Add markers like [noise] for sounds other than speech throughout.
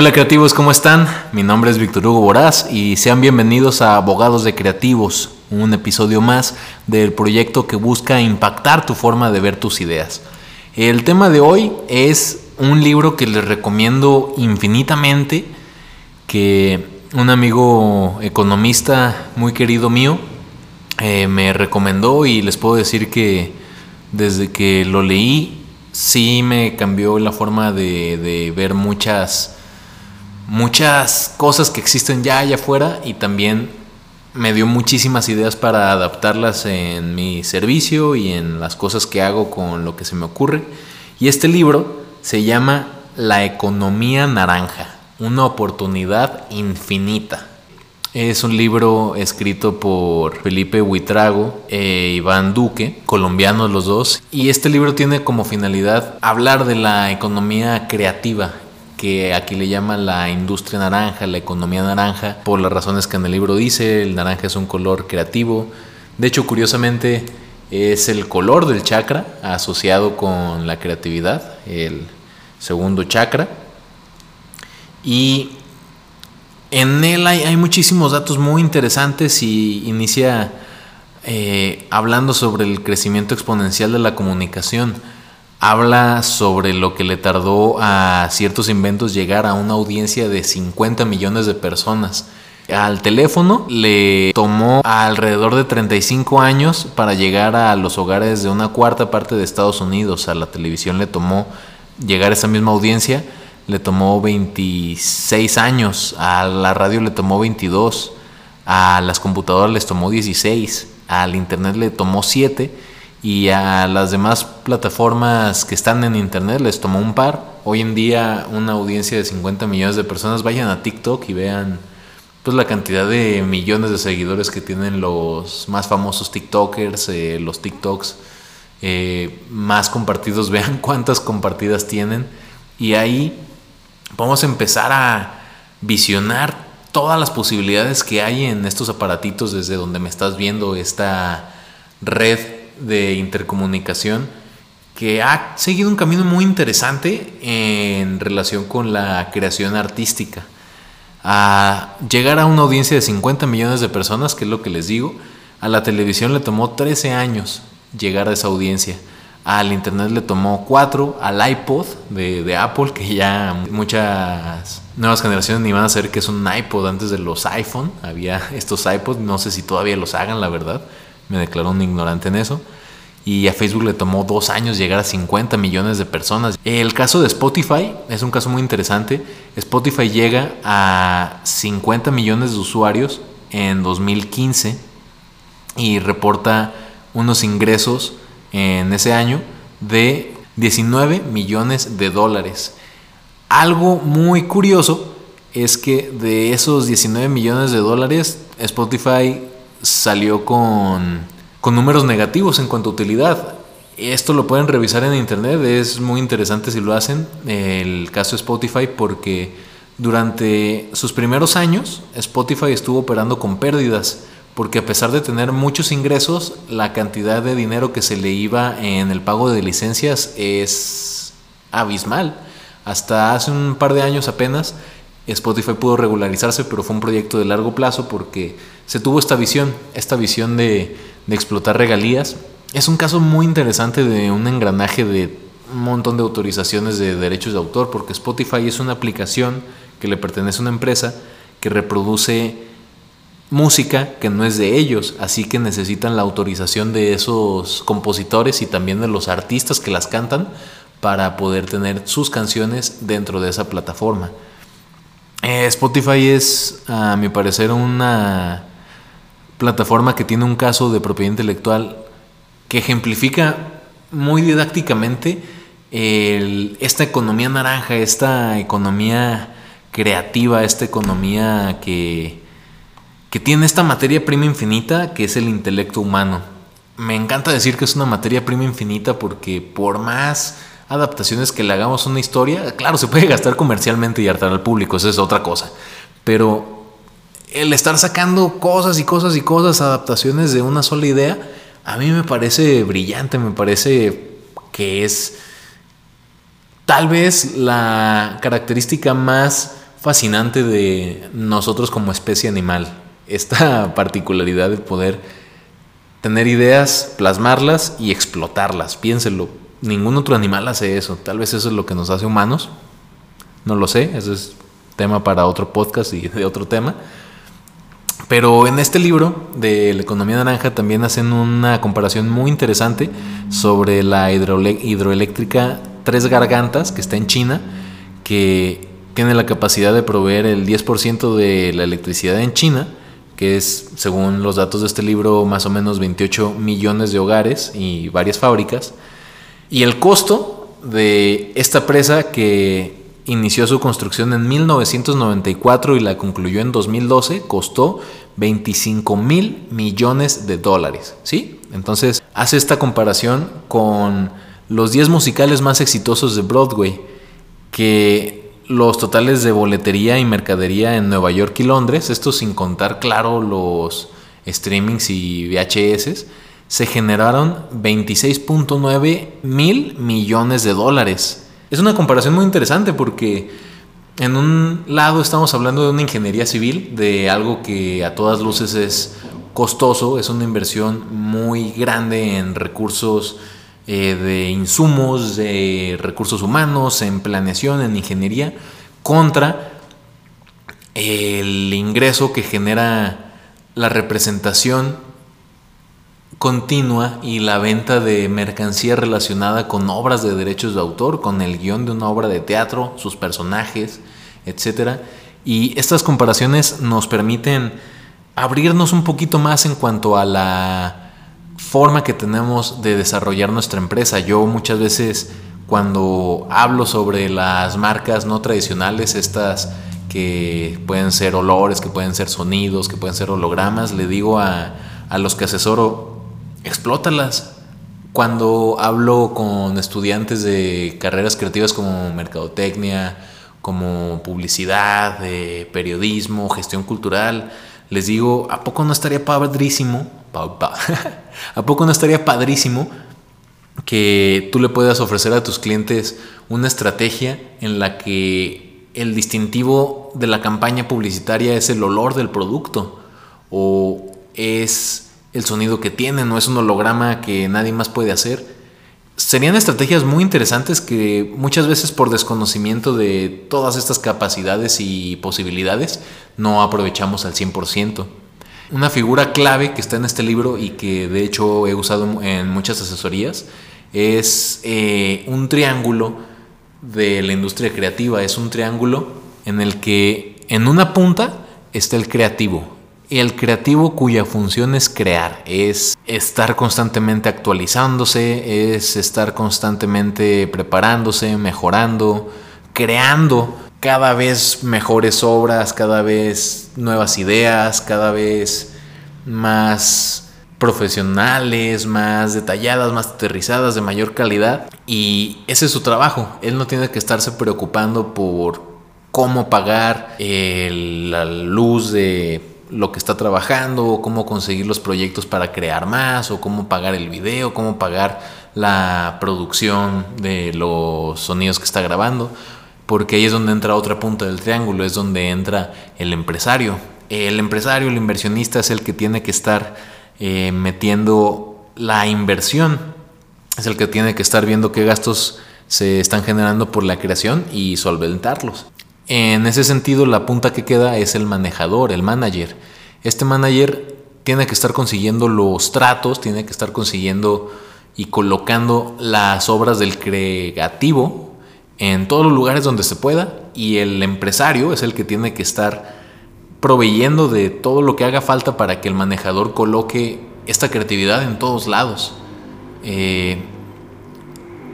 Hola creativos, ¿cómo están? Mi nombre es Víctor Hugo Boraz y sean bienvenidos a Abogados de Creativos, un episodio más del proyecto que busca impactar tu forma de ver tus ideas. El tema de hoy es un libro que les recomiendo infinitamente, que un amigo economista muy querido mío eh, me recomendó y les puedo decir que desde que lo leí sí me cambió la forma de, de ver muchas muchas cosas que existen ya allá afuera y también me dio muchísimas ideas para adaptarlas en mi servicio y en las cosas que hago con lo que se me ocurre. Y este libro se llama La economía naranja, una oportunidad infinita. Es un libro escrito por Felipe Huitrago e Iván Duque, colombianos los dos, y este libro tiene como finalidad hablar de la economía creativa que aquí le llaman la industria naranja, la economía naranja, por las razones que en el libro dice, el naranja es un color creativo. De hecho, curiosamente, es el color del chakra asociado con la creatividad, el segundo chakra. Y en él hay, muchísimos datos muy interesantes y inicia eh, hablando sobre el crecimiento exponencial de la comunicación habla sobre lo que le tardó a ciertos inventos llegar a una audiencia de 50 millones de personas. Al teléfono le tomó alrededor de 35 años para llegar a los hogares de una cuarta parte de Estados Unidos. A la televisión le tomó llegar a esa misma audiencia, le tomó 26 años. A la radio le tomó 22. A las computadoras les tomó 16. Al internet le tomó 7 y a las demás plataformas que están en internet les tomó un par. Hoy en día una audiencia de 50 millones de personas vayan a TikTok y vean pues la cantidad de millones de seguidores que tienen los más famosos TikTokers, eh, los TikToks eh, más compartidos, [laughs] vean cuántas compartidas tienen y ahí vamos a empezar a visionar todas las posibilidades que hay en estos aparatitos desde donde me estás viendo esta red de intercomunicación que ha seguido un camino muy interesante en relación con la creación artística. A llegar a una audiencia de 50 millones de personas, que es lo que les digo, a la televisión le tomó 13 años llegar a esa audiencia. Al internet le tomó 4, al iPod de, de, Apple, que ya muchas nuevas generaciones ni van a saber que es un iPod antes de los iPhone. Había estos iPods, no sé si todavía los hagan, la verdad me declaró un ignorante en eso. Y a Facebook le tomó dos años llegar a 50 millones de personas. El caso de Spotify es un caso muy interesante. Spotify llega a 50 millones de usuarios en 2015 y reporta unos ingresos en ese año de 19 millones de dólares. Algo muy curioso es que de esos 19 millones de dólares, Spotify salió con, números negativos en cuanto a utilidad. Esto lo pueden revisar en internet, es muy interesante si lo hacen. El caso Spotify porque durante sus primeros años Spotify estuvo operando con pérdidas porque a pesar de tener muchos ingresos, la cantidad de dinero que se le iba en el pago de licencias es abismal. Hasta hace un par de años apenas Spotify pudo regularizarse, pero fue un proyecto de largo plazo porque se tuvo esta visión, esta visión de, explotar regalías. Es un caso muy interesante de un engranaje de un montón de autorizaciones de derechos de autor, porque Spotify es una aplicación que le pertenece a una empresa que reproduce música que no es de ellos, así que necesitan la autorización de esos compositores y también de los artistas que las cantan para poder tener sus canciones dentro de esa plataforma. Eh, Spotify es, a mi parecer, una plataforma que tiene un caso de propiedad intelectual que ejemplifica muy didácticamente esta economía naranja, esta economía creativa, esta economía que, que tiene esta materia prima infinita que es el intelecto humano. Me encanta decir que es una materia prima infinita porque por más adaptaciones que le hagamos una historia, claro, se puede gastar comercialmente y hartar al público, eso es otra cosa. Pero el estar sacando cosas y cosas y cosas, adaptaciones de una sola idea, a mí me parece brillante, me parece que es tal vez la característica más fascinante de nosotros como especie animal. Esta [laughs] particularidad de poder tener ideas, plasmarlas y explotarlas. Piénselo, ningún otro animal hace eso. Tal vez eso es lo que nos hace humanos. No lo sé, eso es tema para otro podcast y [laughs] de otro tema. Pero en este libro de la economía naranja también hacen una comparación muy interesante sobre la hidroeléctrica Tres Gargantas, que está en China, que tiene la capacidad de proveer el 10% de la electricidad en China, que es, según los datos de este libro, más o menos 28 millones de hogares y varias fábricas. Y el costo de esta presa que inició su construcción en 1994 y la concluyó en 2012, costó 25 mil millones de dólares. ¿Sí? Entonces hace esta comparación con los 10 musicales más exitosos de Broadway, que los totales de boletería y mercadería en Nueva York y Londres, esto sin contar, claro, los streamings y VHS, se generaron 26.9 mil millones de dólares. Es una comparación muy interesante porque en un lado estamos hablando de una ingeniería civil, de algo que a todas luces es costoso, es una inversión muy grande en recursos eh, de insumos, de recursos humanos, en planeación, en ingeniería, contra el ingreso que genera la representación continua y la venta de mercancía relacionada con obras de derechos de autor, con el guion de una obra de teatro, sus personajes, etc. Y estas comparaciones nos permiten abrirnos un poquito más en cuanto a la forma que tenemos de desarrollar nuestra empresa. Yo muchas veces cuando hablo sobre las marcas no tradicionales, estas que pueden ser olores, que pueden ser sonidos, que pueden ser hologramas, le digo a, a los que asesoro, explótalas. Cuando hablo con estudiantes de carreras creativas como mercadotecnia, como publicidad, periodismo, gestión cultural, les digo, ¿a poco no estaría padrísimo? [laughs] ¿A poco no estaría padrísimo que tú le puedas ofrecer a tus clientes una estrategia en la que el distintivo de la campaña publicitaria es el olor del producto o es el sonido que tiene, no es un holograma que nadie más puede hacer. Serían estrategias muy interesantes que muchas veces por desconocimiento de todas estas capacidades y posibilidades no aprovechamos al 100%. Una figura clave que está en este libro y que de hecho he usado en muchas asesorías es eh, un triángulo de la industria creativa. Es un triángulo en el que en una punta está el creativo, el creativo cuya función es crear, es estar constantemente actualizándose, es estar constantemente preparándose, mejorando, creando cada vez mejores obras, cada vez nuevas ideas, cada vez más profesionales, más detalladas, más aterrizadas, de mayor calidad. Y ese es su trabajo. Él no tiene que estarse preocupando por cómo pagar la luz de lo que está trabajando, o cómo conseguir los proyectos para crear más, o cómo pagar el video, cómo pagar la producción de los sonidos que está grabando, porque ahí es donde entra otra punta del triángulo, es donde entra el empresario. El empresario, el inversionista es el que tiene que estar eh, metiendo la inversión, es el que tiene que estar viendo qué gastos se están generando por la creación y solventarlos. En ese sentido, la punta que queda es el manejador, el manager. Este manager tiene que estar consiguiendo los tratos, tiene que estar consiguiendo y colocando las obras del creativo en todos los lugares donde se pueda y el empresario es el que tiene que estar proveyendo de todo lo que haga falta para que el manejador coloque esta creatividad en todos lados. Eh,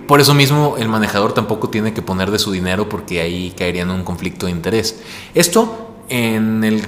por eso mismo el manejador tampoco tiene que poner de su dinero porque ahí caería en un conflicto de interés. Esto en el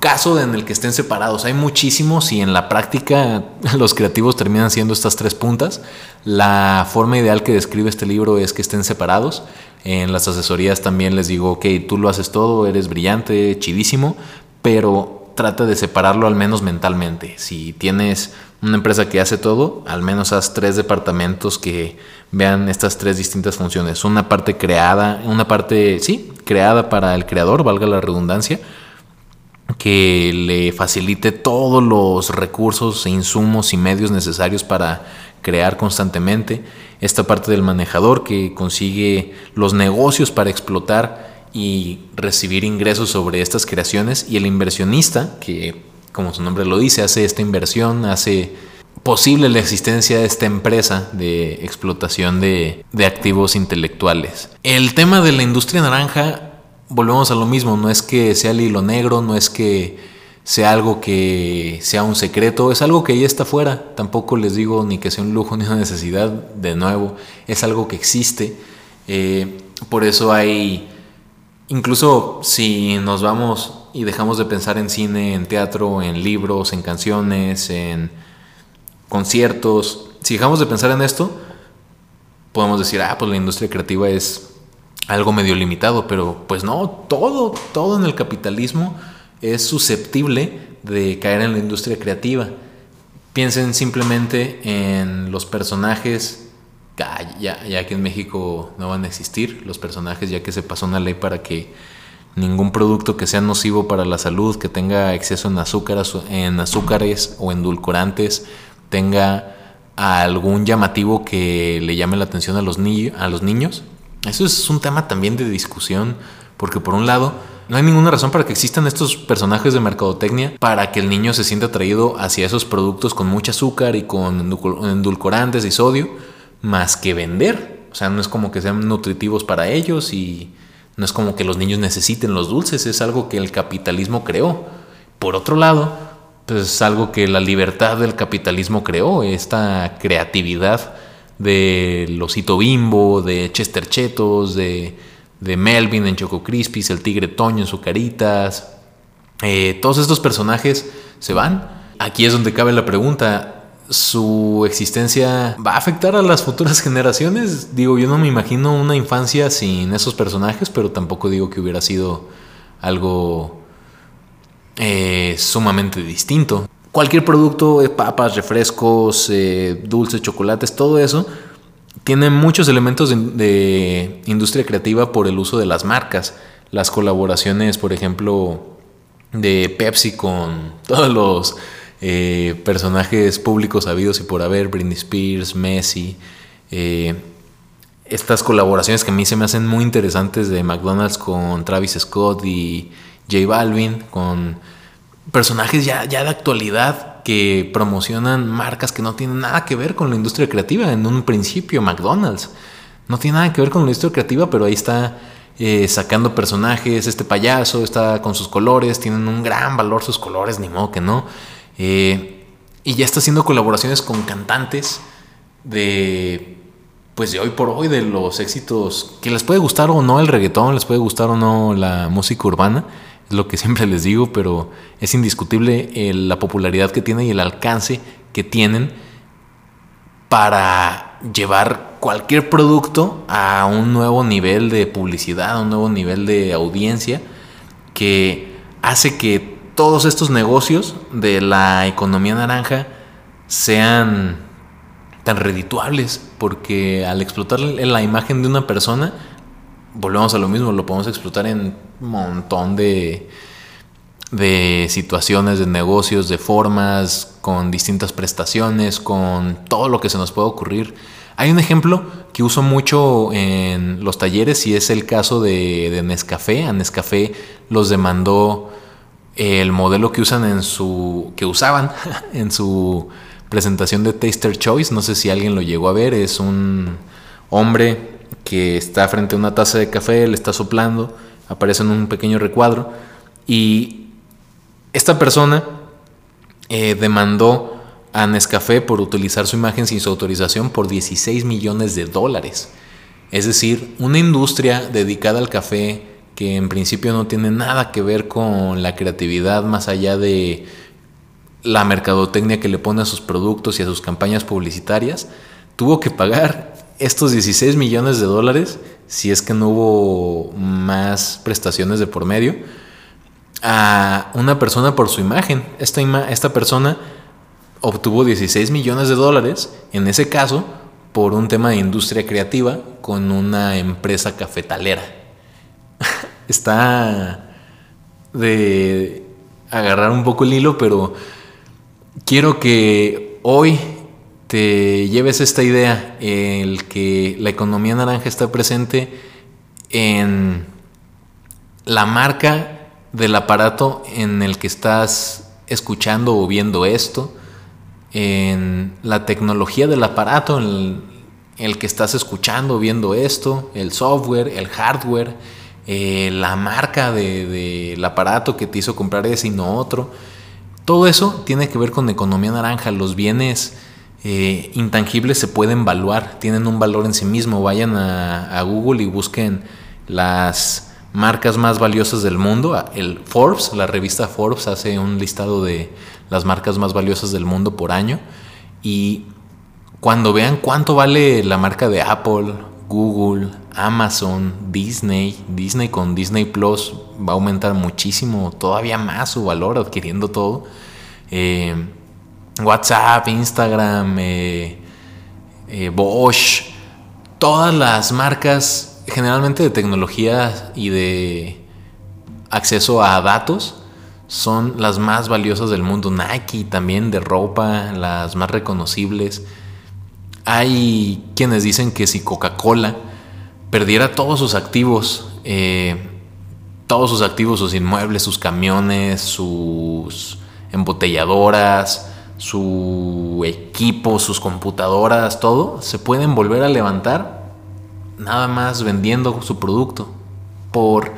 caso en el que estén separados. Hay muchísimos y en la práctica [laughs] los creativos terminan siendo estas tres puntas. La forma ideal que describe este libro es que estén separados. En las asesorías también les digo, ok, tú lo haces todo, eres brillante, chidísimo, pero trata de separarlo al menos mentalmente. Si tienes una empresa que hace todo, al menos haz tres departamentos que vean estas tres distintas funciones. Una parte creada, una parte, sí, creada para el creador, valga la redundancia, que le facilite todos los recursos e insumos y medios necesarios para crear constantemente. Esta parte del manejador que consigue los negocios para explotar y recibir ingresos sobre estas creaciones. Y el inversionista que, como su nombre lo dice, hace esta inversión, hace posible la existencia de esta empresa de explotación de, de activos intelectuales. El tema de la industria naranja volvemos a lo mismo, no es que sea el hilo negro, no es que sea algo que sea un secreto, es algo que ya está fuera, tampoco les digo ni que sea un lujo ni una necesidad, de nuevo, es algo que existe, eh, por eso hay, incluso si nos vamos y dejamos de pensar en cine, en teatro, en libros, en canciones, en conciertos, si dejamos de pensar en esto, podemos decir, ah, pues la industria creativa es algo medio limitado, pero pues no, todo, todo en el capitalismo es susceptible de caer en la industria creativa. Piensen simplemente en los personajes, ya, ya que en México no van a existir los personajes, ya que se pasó una ley para que ningún producto que sea nocivo para la salud, que tenga exceso en azúcares, en azúcares o endulcorantes, tenga algún llamativo que le llame la atención a los, a los niños eso es un tema también de discusión, porque por un lado, no hay ninguna razón para que existan estos personajes de mercadotecnia para que el niño se sienta atraído hacia esos productos con mucho azúcar y con endulcorantes y sodio, más que vender. O sea, no es como que sean nutritivos para ellos y no es como que los niños necesiten los dulces, es algo que el capitalismo creó. Por otro lado, pues es algo que la libertad del capitalismo creó, esta creatividad de Losito Bimbo, de Chester Chetos, de, de Melvin en Choco Crispies, el Tigre Toño en Sucaritas. Eh, todos estos personajes se van. Aquí es donde cabe la pregunta. ¿Su existencia va a afectar a las futuras [laughs] generaciones? Digo, yo no me imagino una infancia sin esos personajes, pero tampoco digo que hubiera sido algo eh, sumamente distinto cualquier producto, eh, papas, refrescos, eh, dulces, chocolates, todo eso, tiene muchos elementos de, industria creativa por el uso de las marcas. Las colaboraciones, por ejemplo, de Pepsi con [laughs] todos los eh, personajes públicos habidos y por haber, Britney Spears, Messi. estas colaboraciones que a mí se me hacen muy interesantes de McDonald's con Travis Scott y J Balvin, con personajes ya, ya de actualidad que promocionan marcas que no tienen nada que ver con la industria creativa. En un principio, McDonald's no tiene nada que ver con la industria creativa, pero ahí está eh, sacando personajes. Este payaso está con sus colores, tienen un gran valor sus colores, ni modo que no. Eh, y ya está haciendo colaboraciones con cantantes de pues de hoy por hoy de los éxitos que les puede gustar o no el reggaetón, les puede gustar o no la música urbana, es lo que siempre les digo, pero es indiscutible eh, la popularidad que tiene y el alcance que tienen para llevar cualquier producto a un nuevo nivel de publicidad, a un nuevo nivel de audiencia que hace que todos estos negocios de la economía naranja sean tan redituables porque al explotar la imagen de una persona volvemos a lo mismo, lo podemos explotar en un montón de, de situaciones, de negocios, de formas, con distintas prestaciones, con todo lo que se nos puede ocurrir. Hay un ejemplo que uso mucho en los talleres y es el caso de, Nescafé. A Nescafé los demandó el modelo que usan en su que usaban [laughs] en su presentación de Taster Choice. No sé si alguien lo llegó a ver. Es un hombre que está frente a una taza de café, le está soplando, aparece en un pequeño recuadro y esta persona eh, demandó a Nescafé por utilizar su imagen sin su autorización por 16 millones de dólares. Es decir, una industria dedicada al café que en principio no tiene nada que ver con la creatividad más allá de la mercadotecnia que le pone a sus productos y a sus campañas publicitarias, tuvo que pagar estos 16 millones de dólares, si es que no hubo más prestaciones de por medio, a una persona por su imagen. Esta, esta persona obtuvo 16 millones de dólares, en ese caso, por un tema de industria creativa con una empresa cafetalera. [laughs] Está de agarrar un poco el hilo, pero quiero que hoy te lleves esta idea, el que la economía naranja está presente en la marca del aparato en el que estás escuchando o viendo esto, en la tecnología del aparato en el, que estás escuchando o viendo esto, el software, el hardware, eh, la marca del aparato que te hizo comprar ese y no otro. Todo eso tiene que ver con economía naranja. Los bienes eh, intangibles se pueden valuar, tienen un valor en sí mismo. Vayan a Google y busquen las marcas más valiosas del mundo. El Forbes, la revista Forbes hace un listado de las marcas más valiosas del mundo por año. Y cuando vean cuánto vale la marca de Apple, Google, Amazon, Disney, Disney con Disney Plus va a aumentar muchísimo, todavía más su valor adquiriendo todo. Eh, WhatsApp, Instagram, eh, eh, Bosch, todas las marcas generalmente de tecnología y de acceso a datos son las más valiosas del mundo. Nike también de ropa, las más reconocibles. Hay quienes dicen que si Coca-Cola perdiera todos sus activos, eh, todos sus activos, sus inmuebles, sus camiones, sus embotelladoras, su equipo, sus computadoras, todo, se pueden volver a levantar nada más vendiendo su producto por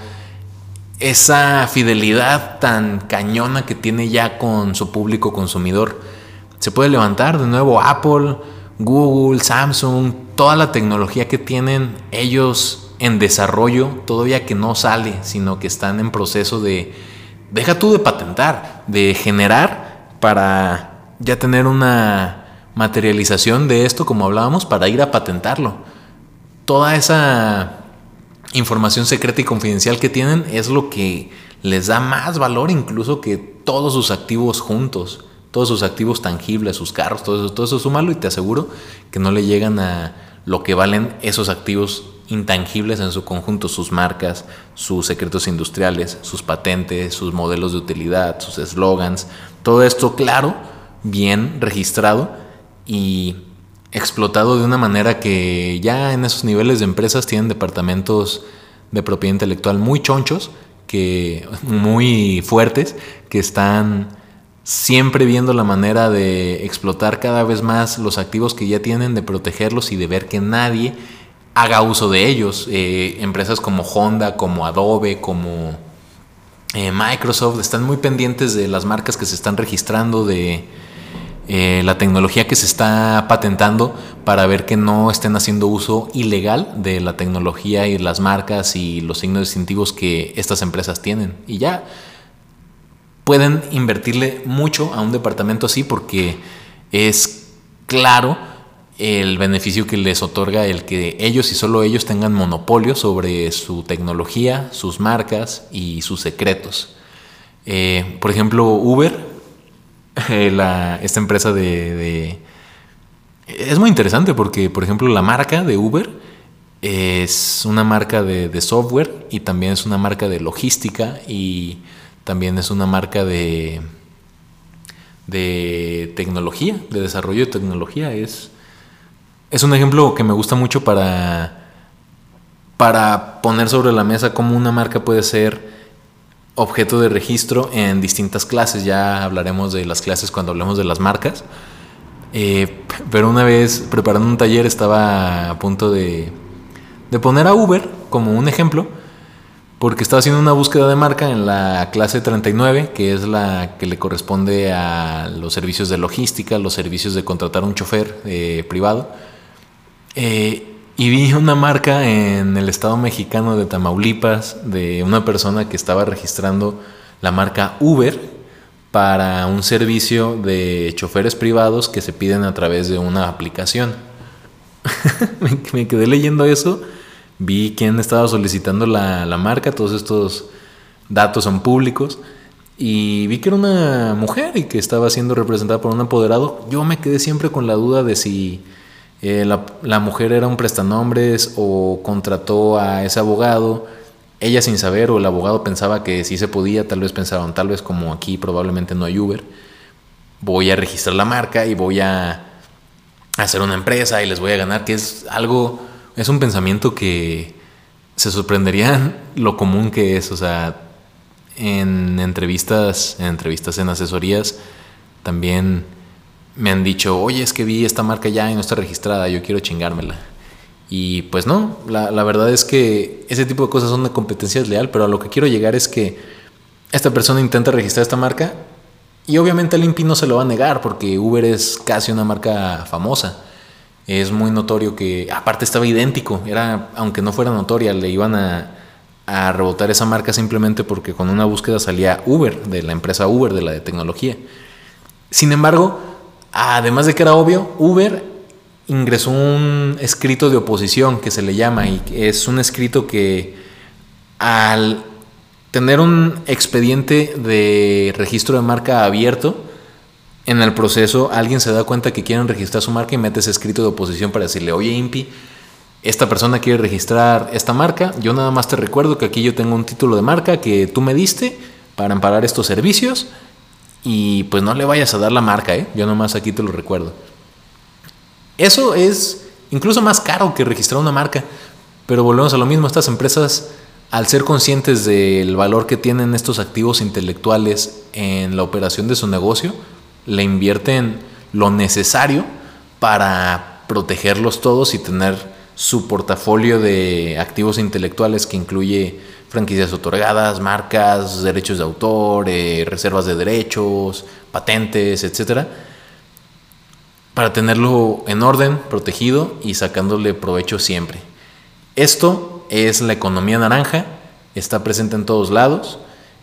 esa fidelidad tan cañona que tiene ya con su público consumidor. Se puede levantar de nuevo Apple, Google, Samsung, toda la tecnología que tienen ellos en desarrollo, todavía que no sale, sino que están en proceso de, deja tú de patentar, de generar para ya tener una materialización de esto, como hablábamos, para ir a patentarlo. Toda esa información secreta y confidencial que tienen es lo que les da más valor incluso que todos sus activos juntos, todos sus activos tangibles, sus carros, todo eso, todo eso y te aseguro que no le llegan a lo que valen esos activos intangibles en su conjunto, sus marcas, sus secretos industriales, sus patentes, sus modelos de utilidad, sus eslogans, todo esto claro, bien registrado y explotado de una manera que ya en esos niveles de empresas tienen departamentos de propiedad intelectual muy chonchos, que muy fuertes, que están siempre viendo la manera de explotar cada vez más los activos que ya tienen, de protegerlos y de ver que nadie haga uso de ellos. Eh, empresas como Honda, como Adobe, como eh, Microsoft están muy pendientes de las marcas que se están registrando, de eh, la tecnología que se está patentando para ver que no estén haciendo uso ilegal de la tecnología y las marcas y los signos distintivos que estas empresas tienen. Y ya pueden invertirle mucho a un departamento así porque es claro el beneficio que les otorga el que ellos y solo ellos tengan monopolio sobre su tecnología, sus marcas y sus secretos. Eh, por ejemplo, Uber [laughs] la, esta empresa de, Es muy interesante porque, por ejemplo, la marca de Uber es una marca de, software y también es una marca de logística y también es una marca de, de tecnología, de desarrollo de tecnología. Es, es un ejemplo que me gusta mucho para, para poner sobre la mesa cómo una marca puede ser objeto de registro en distintas clases. Ya hablaremos de las clases cuando hablemos de las marcas. Eh, pero una vez preparando un taller estaba a punto de, de poner a Uber como un ejemplo, porque estaba haciendo una búsqueda de marca en la clase 39, que es la que le corresponde a los servicios de logística, los servicios de contratar un chofer eh, privado. Eh, y vi una marca en el estado mexicano de Tamaulipas de una persona que estaba registrando la marca Uber para un servicio de choferes privados que se piden a través de una aplicación. [laughs] me quedé leyendo eso, vi quién estaba solicitando la, marca, todos estos datos son públicos. Y vi que era una mujer y que estaba siendo representada por un apoderado. Yo me quedé siempre con la duda de si eh, la, mujer era un prestanombres o contrató a ese abogado. Ella sin saber o el abogado pensaba que sí se podía, tal vez pensaron, tal vez como aquí probablemente no hay Uber, voy a registrar la marca y voy a hacer una empresa y les voy a ganar, que es algo, es un pensamiento que se sorprenderían [laughs] lo común que es, o sea, en entrevistas, en entrevistas en asesorías, también me han dicho, oye, es que vi esta marca ya y no está registrada, yo quiero chingármela. Y pues no, la, la, verdad es que ese tipo de cosas son de competencia desleal, pero a lo que quiero llegar es que esta persona intenta registrar esta marca y obviamente el INPI no se lo va a negar porque Uber es casi una marca famosa. Es muy notorio que, aparte estaba idéntico, era, aunque no fuera notoria, le iban a, a rebotar esa marca simplemente porque con una búsqueda salía Uber, de la empresa Uber, de la de tecnología. Sin embargo, además de que era obvio, Uber ingresó un escrito de oposición que se le llama y es un escrito que al tener un expediente de registro de marca abierto, en el proceso alguien se da cuenta que quieren registrar su marca y mete ese escrito de oposición para decirle, oye INPI, esta persona quiere registrar esta marca, yo nada más te recuerdo que aquí yo tengo un título de marca que tú me diste para amparar estos servicios y pues no le vayas a dar la marca, ¿eh? yo nomás aquí te lo recuerdo. Eso es incluso más caro que registrar una marca, pero volvemos a lo mismo, estas empresas al ser conscientes del valor que tienen estos activos intelectuales en la operación de su negocio, le invierten lo necesario para protegerlos todos y tener su portafolio de activos intelectuales que incluye franquicias otorgadas, marcas, derechos de autor, eh, reservas de derechos, patentes, etcétera, para tenerlo en orden, protegido y sacándole provecho siempre. Esto es la economía naranja, está presente en todos lados.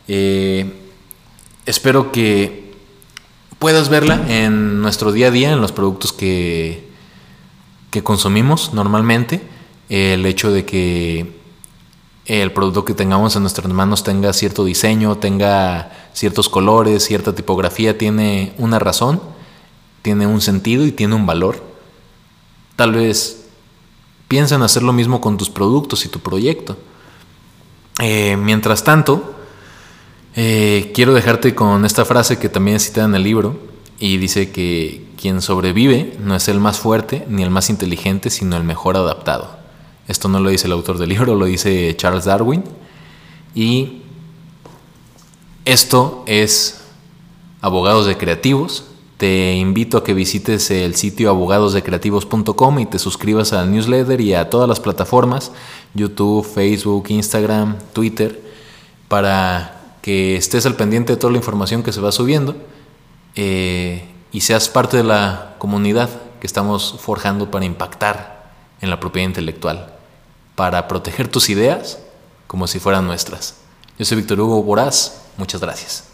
Eh, espero que puedas verla en nuestro día a día, en los productos que que consumimos normalmente, el hecho de que el producto que tengamos en nuestras manos tenga cierto diseño, tenga ciertos colores, cierta tipografía, tiene una razón, tiene un sentido y tiene un valor. Tal vez piensa en hacer lo mismo con tus productos y tu proyecto. Eh, mientras tanto, eh, quiero dejarte con esta frase que también cita en el libro y dice que quien sobrevive no es el más fuerte ni el más inteligente, sino el mejor adaptado. Esto no lo dice el autor del libro, lo dice Charles Darwin. Y esto es Abogados de Creativos. Te invito a que visites el sitio abogadosdecreativos.com y te suscribas al newsletter y a todas las plataformas, YouTube, Facebook, Instagram, Twitter, para que estés al pendiente de toda la información que se va subiendo. Eh, y seas parte de la comunidad que estamos forjando para impactar en la propiedad intelectual, para proteger tus ideas como si fueran nuestras. Yo soy Víctor Hugo Boraz, muchas gracias.